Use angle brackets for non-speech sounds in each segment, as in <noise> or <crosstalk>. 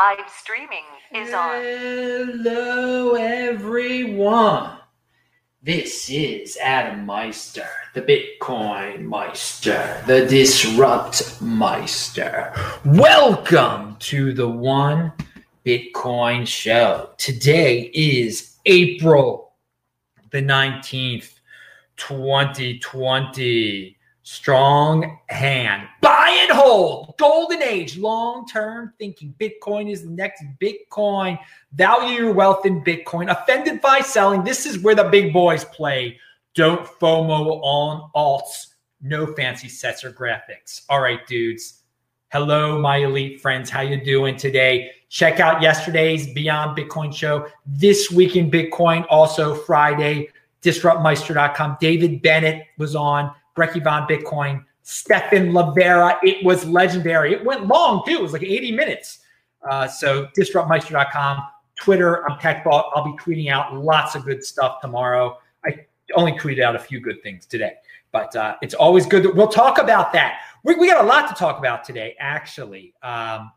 live streaming is on. Hello, everyone. This is Adam Meister, the Bitcoin Meister, the Disrupt Meister. Welcome to the One Bitcoin Show. Today is April the 19th, 2020. Strong hand. Buy hold. Golden age. Long term thinking. Bitcoin is the next Bitcoin. Value your wealth in Bitcoin. Offended by selling. This is where the big boys play. Don't FOMO on alts. No fancy sets or graphics. All right, dudes. Hello, my elite friends. How you doing today? Check out yesterday's Beyond Bitcoin show. This week in Bitcoin, also Friday, disruptmeister.com. David Bennett was on. Brecky Von Bitcoin, Stephan Livera. It was legendary. It went long too. It was like 80 minutes. Uh, so disruptmeister.com, Twitter, I'm TechBalt. I'll be tweeting out lots of good stuff tomorrow. I only tweeted out a few good things today, but uh, it's always good. That, we'll talk about that. We, we got a lot to talk about today, actually. Um,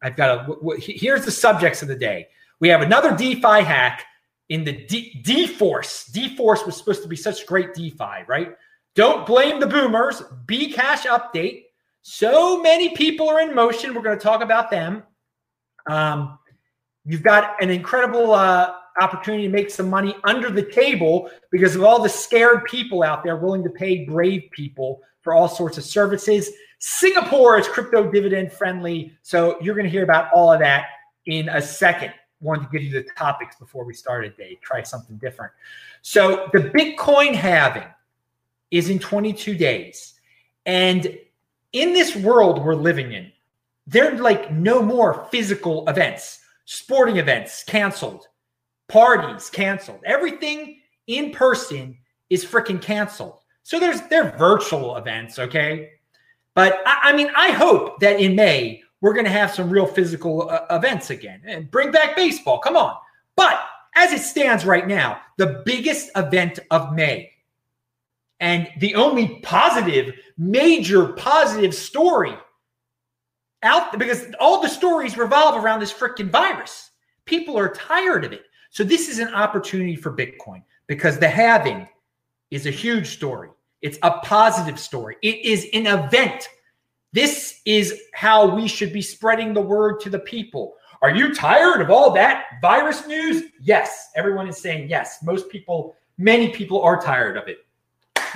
I've got a, w- w- here's the subjects of the day. We have another DeFi hack in the D, dForce. dForce was supposed to be such great DeFi, right? Don't blame the boomers. B cash update. So many people are in motion. We're going to talk about them. Um, you've got an incredible uh, opportunity to make some money under the table because of all the scared people out there willing to pay brave people for all sorts of services. Singapore is crypto dividend friendly. So you're going to hear about all of that in a second. Wanted to give you the topics before we started, Dave. Try something different. So the Bitcoin halving is in 22 days. And in this world we're living in, there are like no more physical events, sporting events canceled, parties canceled. Everything in person is freaking canceled. So there's there virtual events, okay? But I, I, mean, I hope that in May we're going to have some real physical uh, events again and bring back baseball. Come on. But as it stands right now, the biggest event of May and the only positive, major positive story out because all the stories revolve around this freaking virus. People are tired of it. So this is an opportunity for Bitcoin because the halving is a huge story. It's a positive story. It is an event. This is how we should be spreading the word to the people. Are you tired of all that virus news? Yes. Everyone is saying yes. Most people, many people are tired of it.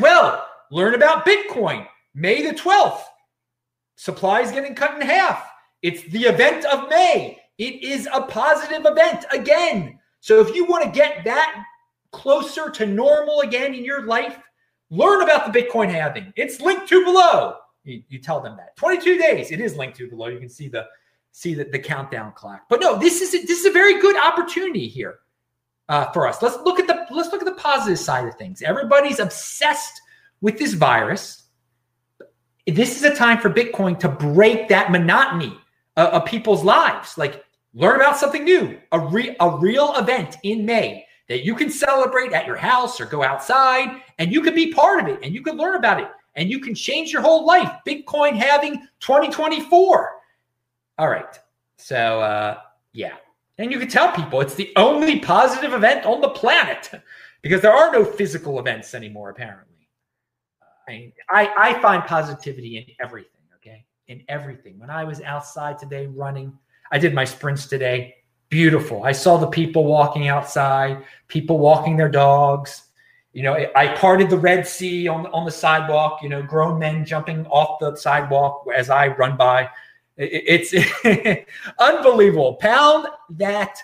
Well, learn about Bitcoin. May the 12th. Supply is getting cut in half. It's the event of May. It is a positive event again. So if you want to get that closer to normal again in your life, learn about the Bitcoin halving. It's linked to below. You, you, tell them that 22 days. It is linked to below. You can see the see the, the countdown clock. But no, this is a, this is a very good opportunity here uh, for us. Let's look at the let's look at the positive side of things. Everybody's obsessed with this virus. This is a time for Bitcoin to break that monotony uh, of people's lives. Like learn about something new, a re- a real event in May that you can celebrate at your house or go outside, and you can be part of it, and you can learn about it, and you can change your whole life. Bitcoin halving 2024. All right, so uh, yeah, and you can tell people it's the only positive event on the planet because there are no physical events anymore, apparently. I, I, I find positivity in everything, okay? In everything. When I was outside today running, I did my sprints today. Beautiful. I saw the people walking outside, people walking their dogs. You know, I parted the Red Sea on, on the sidewalk, you know, grown men jumping off the sidewalk as I run by. It's <laughs> unbelievable. Pound that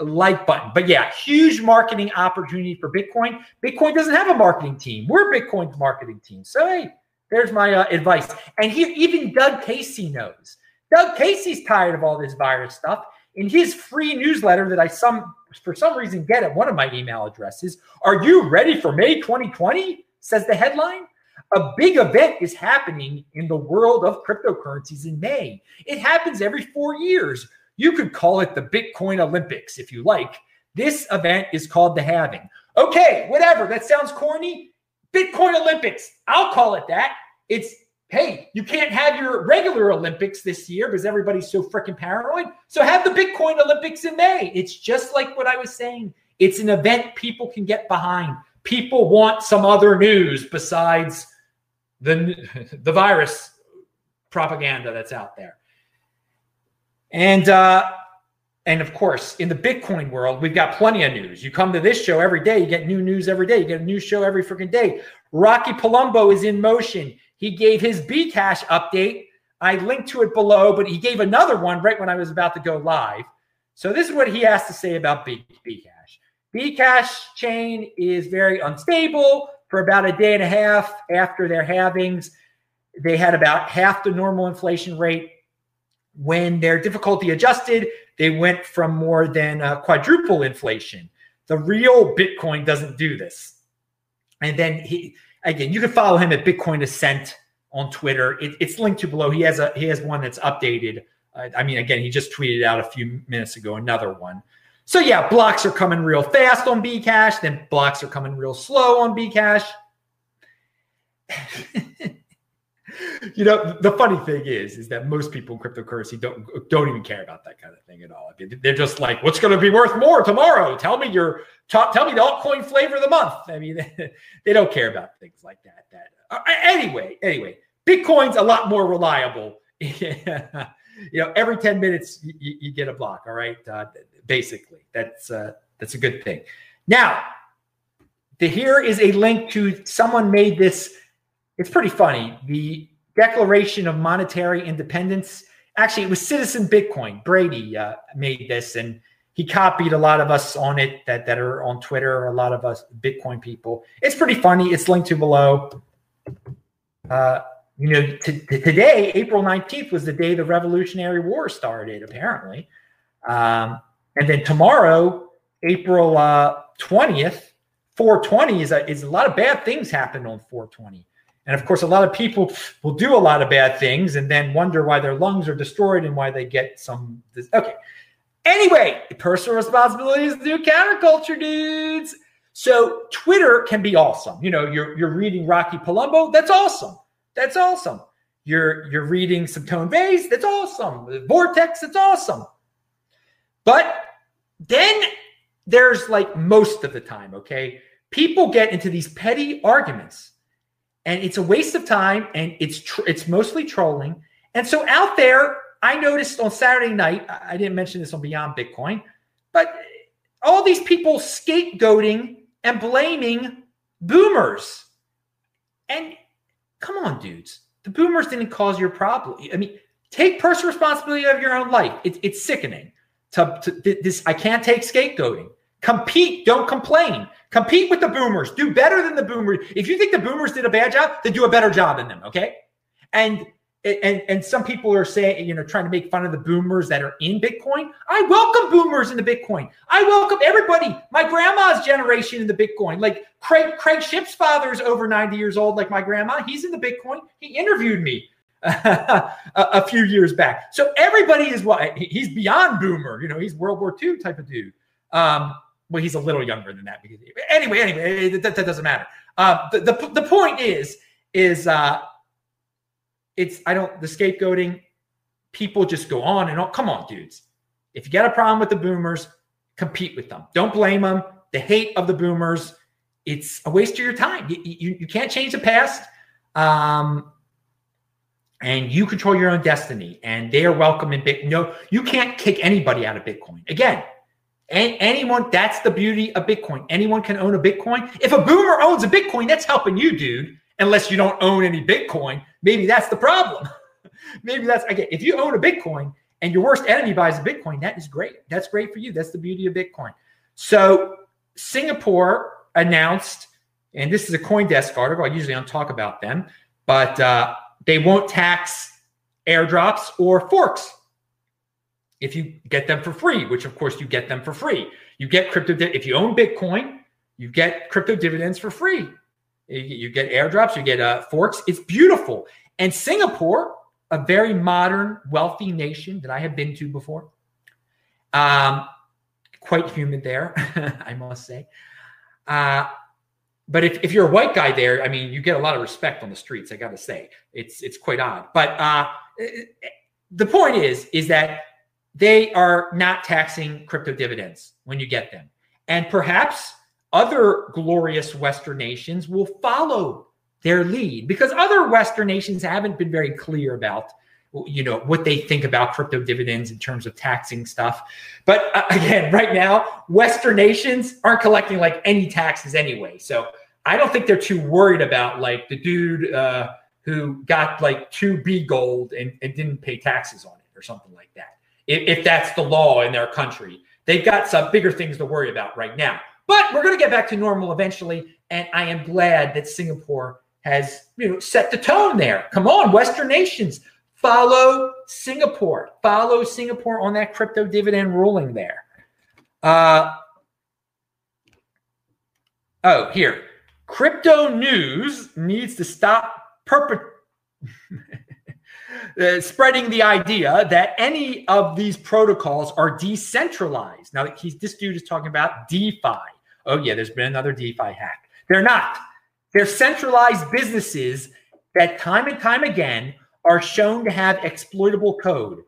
like button. But yeah, huge marketing opportunity for Bitcoin. Bitcoin doesn't have a marketing team. We're Bitcoin's marketing team. So hey, there's my uh, advice. And here, even Doug Casey knows. Doug Casey's tired of all this virus stuff. In his free newsletter that I some for some reason get at one of my email addresses, are you ready for May 2020? Says the headline. A big event is happening in the world of cryptocurrencies in May. It happens every four years. You could call it the Bitcoin Olympics if you like. This event is called the halving. Okay, whatever. That sounds corny. Bitcoin Olympics. I'll call it that. It's hey, you can't have your regular Olympics this year because everybody's so freaking paranoid. So have the Bitcoin Olympics in May. It's just like what I was saying. It's an event people can get behind. People want some other news besides the <laughs> the virus propaganda that's out there. And uh and of course, in the Bitcoin world, we've got plenty of news. You come to this show every day, you get new news every day. You get a new show every freaking day. Rocky Palumbo is in motion. He gave his Bcash update. I linked to it below, but he gave another one right when I was about to go live. So this is what he has to say about Bcash. Bcash chain is very unstable for about a day and a half after their halvings. They had about half the normal inflation rate. When their difficulty adjusted, they went from more than uh, quadruple inflation. The real Bitcoin doesn't do this. And then he again, you can follow him at Bitcoin Ascent on Twitter. It, it's linked to below. He has a he has one that's updated. Uh, I mean, again, he just tweeted out a few minutes ago another one. So yeah, blocks are coming real fast on Bcash, then blocks are coming real slow on Bcash. <laughs> you know, the funny thing is, is that most people in cryptocurrency don't don't even care about that kind of thing at all. I mean, They're just like, "What's going to be worth more tomorrow? Tell me your top, tell me the altcoin flavor of the month." I mean, <laughs> they don't care about things like that. That uh, anyway, anyway, Bitcoin's a lot more reliable. <laughs> you know, every ten minutes you, you get a block. All right, uh, basically, that's uh, that's a good thing. Now, the, here is a link to someone made this it's pretty funny. The Declaration of Monetary Independence. Actually, it was Citizen Bitcoin. Brady uh, made this, and he copied a lot of us on it that that are on Twitter. A lot of us Bitcoin people. It's pretty funny. It's linked to below. Uh, you know, t- t- today, April nineteenth, was the day the Revolutionary War started. Apparently, um, and then tomorrow, April uh, twentieth, four twenty is a, is a lot of bad things happened on four twenty. And of course, a lot of people will do a lot of bad things and then wonder why their lungs are destroyed and why they get some. Okay. Anyway, personal responsibility is the new counterculture, dudes. So Twitter can be awesome. You know, you're you're reading Rocky Palumbo. That's awesome. That's awesome. You're you're reading some Tone Vays. That's awesome. Vortex. That's awesome. But then there's like most of the time, okay, people get into these petty arguments and it's a waste of time and it's tr- it's mostly trolling. And so out there, I noticed on Saturday night, I didn't mention this on Beyond Bitcoin, but all these people scapegoating and blaming boomers. And come on, dudes, the boomers didn't cause your problem. I mean, take personal responsibility of your own life. It, it's sickening. To, to this, I can't take scapegoating. Compete, don't complain. Compete with the boomers. Do better than the boomers. If you think the boomers did a bad job, then do a better job than them. Okay. And and and some people are saying, you know, trying to make fun of the boomers that are in Bitcoin. I welcome boomers in the Bitcoin. I welcome everybody. My grandma's generation in the Bitcoin. Like Craig Craig Ship's father is over 90 years old, like my grandma. He's in the Bitcoin. He interviewed me <laughs> a, a, few years back. So everybody is what he's beyond boomer. You know, he's World War II type of dude. Um, well, he's a little younger than that. Because, anyway, anyway, that, that doesn't matter. Uh, the, the, the point is, is uh, it's I don't the scapegoating. People just go on and on. Come on, dudes. If you got a problem with the boomers, compete with them. Don't blame them. The hate of the boomers, it's a waste of your time. You, you, you can't change the past. Um, and you control your own destiny. And they are welcome in Bitcoin. No, you can't kick anybody out of Bitcoin. Again, anyone, that's the beauty of Bitcoin. Anyone can own a Bitcoin. If a boomer owns a Bitcoin, that's helping you, dude. Unless you don't own any Bitcoin, maybe that's the problem. <laughs> maybe that's again, if you own a Bitcoin and your worst enemy buys a Bitcoin, that is great. That's great for you. That's the beauty of Bitcoin. So Singapore announced, and this is a CoinDesk article. I usually don't talk about them, but uh, they won't tax airdrops or forks if you get them for free, which of course you get them for free. You get crypto if you own Bitcoin, you get crypto dividends for free. You get airdrops, you get uh, forks. It's beautiful. And Singapore, a very modern, wealthy nation that I have been to before. Um, quite humid there, <laughs> I must say. Uh, but if, if you're a white guy there, I mean, you get a lot of respect on the streets. I got to say, it's it's quite odd. But uh, the point is, is that they are not taxing crypto dividends when you get them, and perhaps other glorious Western nations will follow their lead because other Western nations haven't been very clear about you know what they think about crypto dividends in terms of taxing stuff. But uh, <laughs> again right now western nations aren't collecting like any taxes anyway. So i don't think they're too worried about like the dude uh, who got like 2b gold and, and, didn't pay taxes on it or something like that. If, if that's the law in their country they've got some bigger things to worry about right now. But we're going to get back to normal eventually and i am glad that singapore has you know set the tone there. Come on western nations Follow Singapore. Follow Singapore on that crypto dividend ruling there. Uh, oh, here. Crypto news needs to stop perpet- <laughs> uh, spreading the idea that any of these protocols are decentralized. Now, he's, this dude is talking about DeFi. Oh, yeah, there's been another DeFi hack. They're not. They're centralized businesses that time and time again are shown to have exploitable code.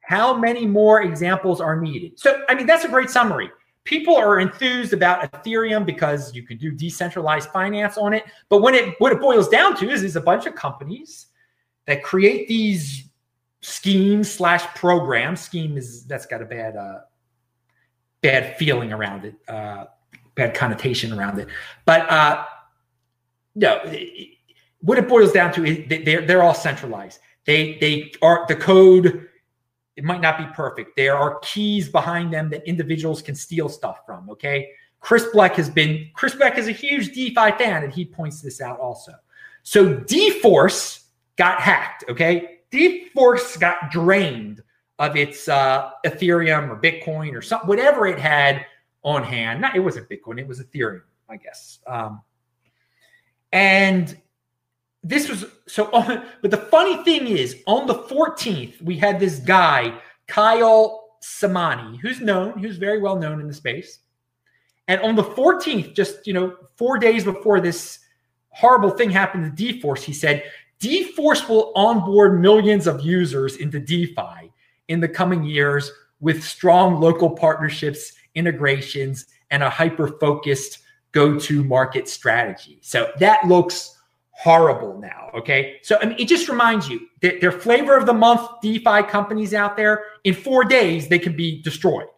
How many more examples are needed? So, I mean, that's a great summary. People are enthused about Ethereum because you can do decentralized finance on it. But when it what it boils down to is, is a bunch of companies that create these schemes slash programs. Scheme is that's got a bad uh, bad feeling around it, uh, bad connotation around it. But uh, no, what it boils down to is they're they're all centralized. They they are the code. It might not be perfect. There are keys behind them that individuals can steal stuff from. Okay, Chris Black has been Chris Black is a huge DeFi fan, and he points this out also. So dForce got hacked. Okay, dForce got drained of its uh, Ethereum or Bitcoin or something, whatever it had on hand. Not it wasn't Bitcoin, it was Ethereum, I guess. Um, and this was so <laughs> on, but the funny thing is on the 14th we had this guy kyle samani who's known who's very well known in the space. And on the 14th just you know four days before this horrible thing happened to dForce he said dForce will onboard millions of users into defi in the coming years with strong local partnerships integrations and a hyper focused go to market strategy. So that looks horrible now. Okay. So I mean, it just reminds you that their flavor of the month DeFi companies out there, in four days, they can be destroyed.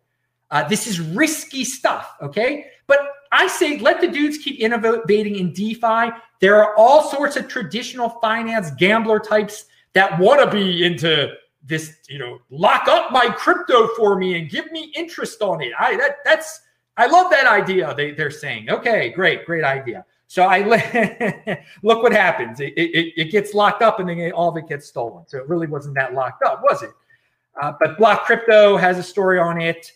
Uh, this is risky stuff. Okay. But I say let the dudes keep innovating in DeFi. There are all sorts of traditional finance gambler types that want to be into this, you know, lock up my crypto for me and give me interest on it. I that that's I love that idea. They they're saying, okay, great, great idea. So I <laughs> look what happens. It, it, it, gets locked up and then all of it gets stolen. So it really wasn't that locked up, was it? Uh, but Block Crypto has a story on it.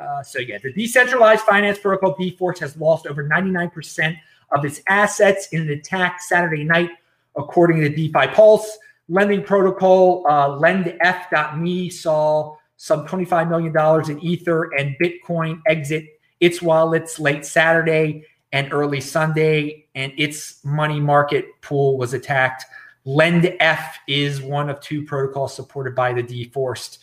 Uh, so yeah, the decentralized finance protocol dForce has lost over 99% of its assets in an attack Saturday night, according to DeFi Pulse. Lending protocol uh, LendF.me saw some $25 million in Ether and Bitcoin exit its wallets late Saturday and early Sunday, and its money market pool was attacked. LendF is one of two protocols supported by the dForce,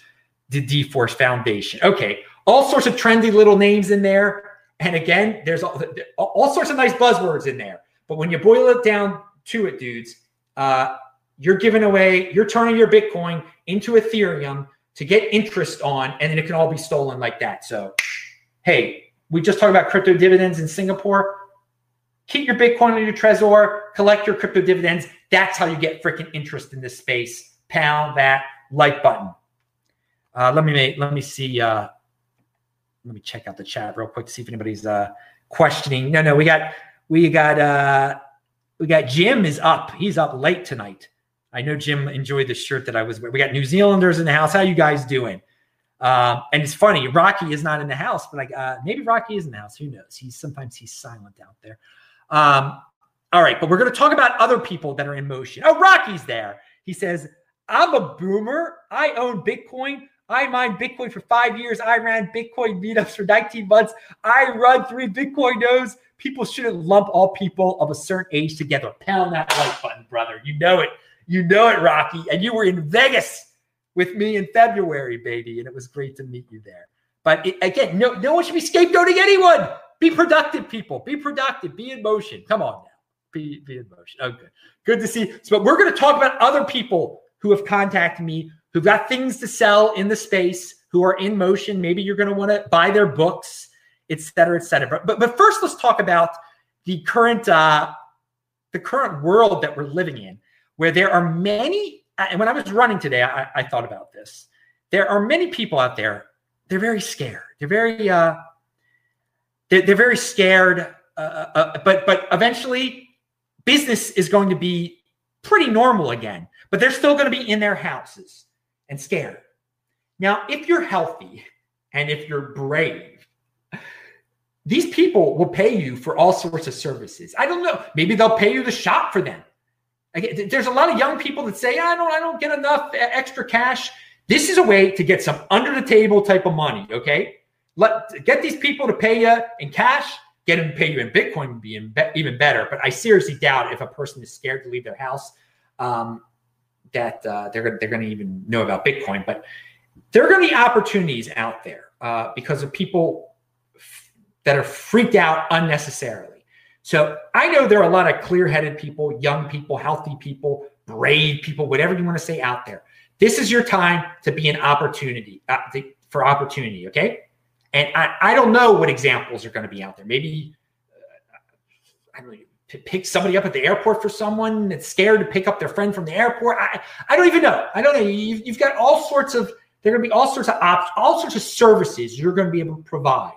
the Foundation. Okay, all sorts of trendy little names in there, and again, there's all, all sorts of nice buzzwords in there. But when you boil it down to it, dudes, uh, you're giving away, you're turning your Bitcoin into Ethereum to get interest on, and then it can all be stolen like that. So, hey, we just talked about crypto dividends in Singapore. Keep your Bitcoin in your Trezor, collect your crypto dividends. That's how you get freaking interest in this space. Pound that like button. Uh, let me let me see. Uh, let me check out the chat real quick to see if anybody's uh, questioning. No, no, we got we got uh, we got Jim is up. He's up late tonight. I know Jim enjoyed the shirt that I was wearing. We got New Zealanders in the house. How you guys doing? Um, and it's funny, Rocky is not in the house, but like uh, maybe Rocky is in the house. Who knows? He's sometimes he's silent out there. Um, all right, but we're going to talk about other people that are in motion. Oh, Rocky's there. He says, "I'm a boomer. I own Bitcoin. I mined Bitcoin for five years. I ran Bitcoin meetups for 19 months. I run three Bitcoin nodes. People shouldn't lump all people of a certain age together. Pound that like button, brother. You know it. You know it, Rocky. And you were in Vegas with me in February, baby. And it was great to meet you there. But it, again, no, no one should be scapegoating anyone. Be productive, people. Be productive. Be in motion. Come on now. Be, be in motion. Okay. Oh, good to see. So, but we're going to talk about other people who have contacted me, who've got things to sell in the space, who are in motion. Maybe you're going to want to buy their books, et cetera, et cetera. But, but, but first, let's talk about the current uh, the current world that we're living in, where there are many. And when I was running today, I, I thought about this. There are many people out there. They're very scared. They're very uh, they're, they're very scared. Uh, uh, uh but but eventually, business is going to be pretty normal again but they're still going to be in their houses and scared. Now, if you're healthy and if you're brave, these people will pay you for all sorts of services. I don't know. Maybe they'll pay you to shop for them. There's a lot of young people that say, I don't, I don't get enough extra cash. This is a way to get some under the table type of money. Okay. Let get these people to pay you in cash, get them to pay you in Bitcoin would be even better. But I seriously doubt if a person is scared to leave their house um, that uh, they're they're going to even know about Bitcoin. But there are going to be opportunities out there uh, because of people f- that are freaked out unnecessarily. So I know there are a lot of clear-headed people, young people, healthy people, brave people, whatever you want to say out there. This is your time to be an opportunity uh, to, for opportunity. Okay, and I, I don't know what examples are going to be out there. Maybe uh, I don't know pick somebody up at the airport for someone that's scared to pick up their friend from the airport. I, I don't even know. I don't know. You've, you've got all sorts of, there are going to be all sorts of options, all sorts of services you're going to be able to provide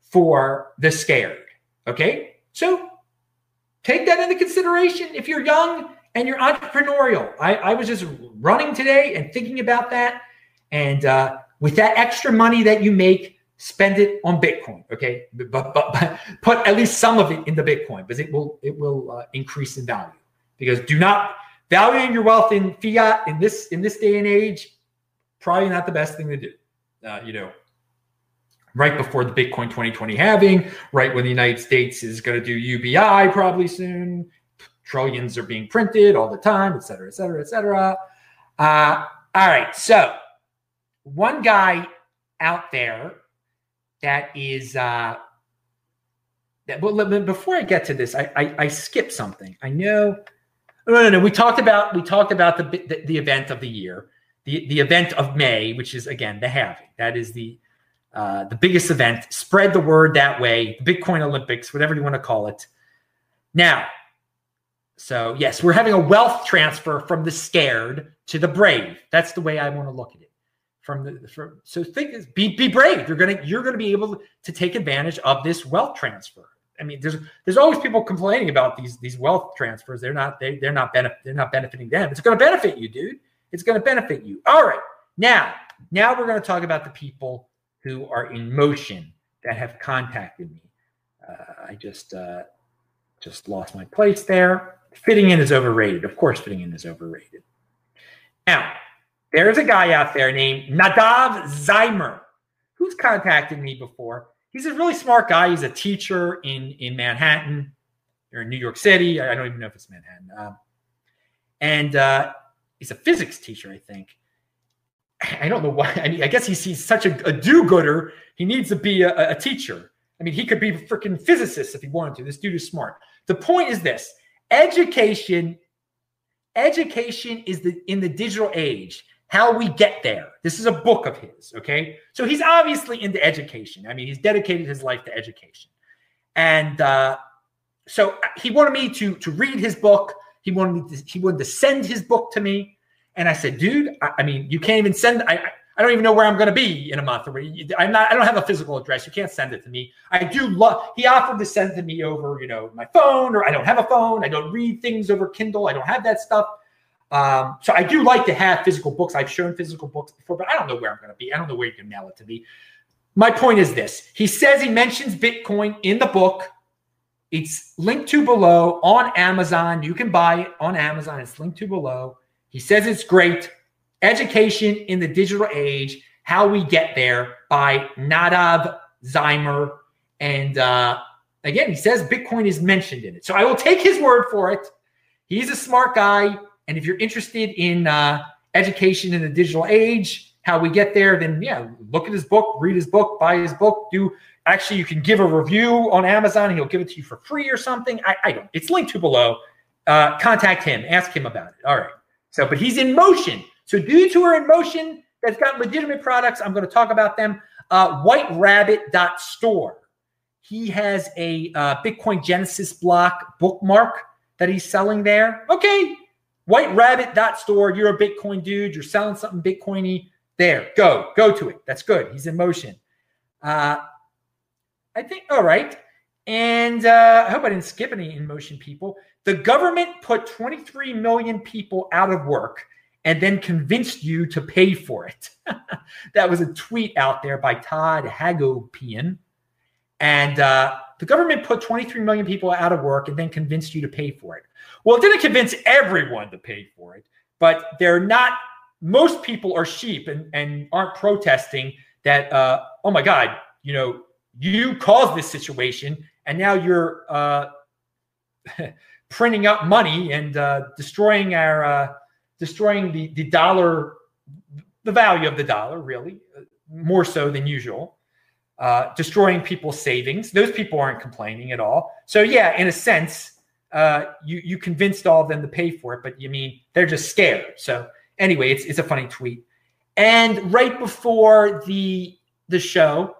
for the scared. Okay. So take that into consideration if you're young and you're entrepreneurial. I, I was just running today and thinking about that. And uh, with that extra money that you make, spend it on Bitcoin. Okay, but, but, but put at least some of it in the Bitcoin because it will it will uh, increase in value. Because do not valuing your wealth in fiat in this in this day and age probably not the best thing to do. Uh, you know, right before the Bitcoin 2020 halving, right when the United States is going to do UBI probably soon. Trillions are being printed all the time, et cetera, et cetera, et cetera. Uh, all right, so one guy out there that is uh that before I get to this, I I, I skipped something. I know no, no, no. We talked about we talked about the, the, the event of the year, the the event of May, which is again the halving. That is the uh, the biggest event. Spread the word that way. Bitcoin Olympics, whatever you want to call it. Now, so yes, we're having a wealth transfer from the scared to the brave. That's the way I want to look at it from the from so think be be brave you're gonna you're gonna be able to take advantage of this wealth transfer i mean there's there's always people complaining about these these wealth transfers they're not they, they're not benefit they're not benefiting them it's gonna benefit you dude it's gonna benefit you all right now now we're gonna talk about the people who are in motion that have contacted me uh, i just uh just lost my place there fitting in is overrated of course fitting in is overrated now there's a guy out there named Nadav Zeimer who's contacted me before. He's a really smart guy. He's a teacher in, in Manhattan or in New York City. I don't even know if it's Manhattan. Um, and uh, he's a physics teacher, I think. I don't know why. I mean, I guess he's, he's such a, a do gooder. He needs to be a, a teacher. I mean, he could be a freaking physicist if he wanted to. This dude is smart. The point is this education education is the in the digital age how We Get There. This is a book of his, okay? So he's obviously into education. I mean, he's dedicated his life to education. And uh, so uh, he wanted me to, to read his book. He wanted me to, he wanted to send his book to me. And I said, dude, I, I mean, you can't even send, I, I don't even know where I'm going to be in a month. Or I'm not. I don't have a physical address. You can't send it to me. I do love. He offered to send it to me over, you know, my phone, or I don't have a phone. I don't read things over Kindle. I don't have that stuff. Um, so I do like to have physical books. I've shown physical books before, but I don't know where I'm going to be. I don't know where you can mail it to me. My point is this: he says he mentions Bitcoin in the book. It's linked to below on Amazon. You can buy it on Amazon. It's linked to below. He says it's great. Education in the digital age. How We Get There by Nadav Zeimer. And uh, again, he says Bitcoin is mentioned in it. So I will take his word for it. He's a smart guy. And if you're interested in uh, education in the digital age, how we get there, then yeah, look at his book, read his book, buy his book, do actually you can give a review on Amazon he'll give it to you for free or something. I, I don't. It's linked to below. Uh, contact him, ask him about it. All right. So, but he's in motion. So dudes who are in motion that's got legitimate products, I'm going to talk about them. Uh, WhiteRabbit.store. He has a uh, Bitcoin Genesis block bookmark that he's selling there. Okay, WhiteRabbit.store. You're a Bitcoin dude. You're selling something Bitcoiny. There, go, go to it. That's good. He's in motion. Uh, I think, all right. And uh, I hope I didn't skip any in motion people. The government put 23 million people out of work and then convinced you to pay for it. <laughs> that was a tweet out there by Todd Hagopian. And uh, the government put 23 million people out of work and then convinced you to pay for it. Well, it didn't convince everyone to pay for it, but they're not, most people are sheep and, and aren't protesting that, uh, oh my God, you know, you caused this situation and now you're uh, <laughs> printing up money and uh, destroying our uh, destroying the, the dollar, the value of the dollar, really, uh, more so than usual, uh, destroying people's savings. Those people aren't complaining at all. So, yeah, in a sense, uh, you, you convinced all of them to pay for it, but you mean they're just scared. So, anyway, it's, it's a funny tweet. And right before the the show,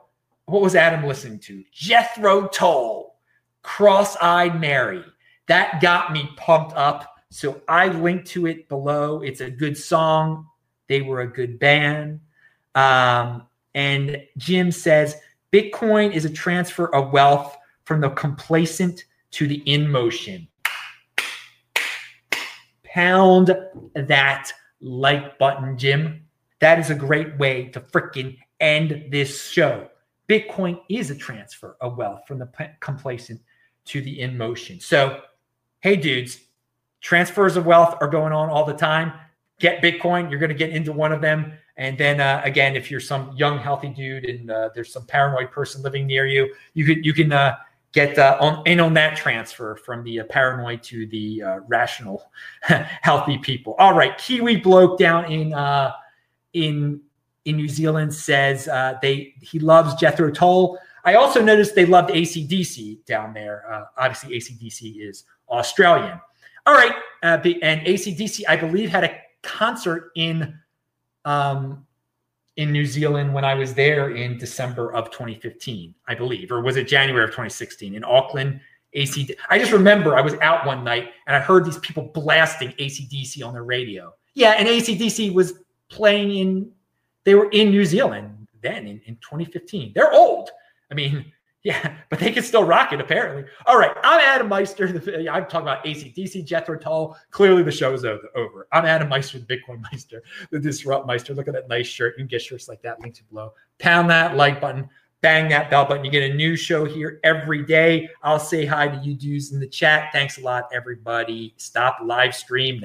what was Adam listening to? Jethro Tull, Cross Eyed Mary. That got me pumped up so I linked to it below. It's a good song. They were a good band. Um, and Jim says Bitcoin is a transfer of wealth from the complacent to the in motion. Pound that like button, Jim. That is a great way to freaking end this show. Bitcoin is a transfer of wealth from the complacent to the in motion. So, hey, dudes, transfers of wealth are going on all the time. Get Bitcoin, you're going to get into one of them. And then uh, again, if you're some young, healthy dude and uh, there's some paranoid person living near you, you can you can uh, get uh, on in on that transfer from the uh, paranoid to the uh, rational, <laughs> healthy people. All right, Kiwi bloke down in in in New Zealand says they he loves Jethro Tull. I also noticed they loved ACDC down there. obviously, ACDC is Australian. All right. Uh, and ACDC, I believe, had a concert in um, in New Zealand when I was there in December of 2015, I believe, or was it January of 2016 in Auckland? AC. I just remember I was out one night and I heard these people blasting ACDC on their radio. Yeah, and ACDC was playing in. They were in New Zealand then in, in 2015. They're old. I mean, <laughs> yeah, but they can still rock it, apparently. All right, I'm Adam Meister. <laughs> I'm talking about ACDC, Jethro Tull. Clearly, the show's over. I'm Adam Meister, the Bitcoin Meister, the Disrupt Meister. Look at that nice shirt. You can get shirts like that, linked below. Pound that like button, bang that bell button. You get a new show here every day. I'll say hi to you dudes in the chat. Thanks a lot, everybody. Stop live stream.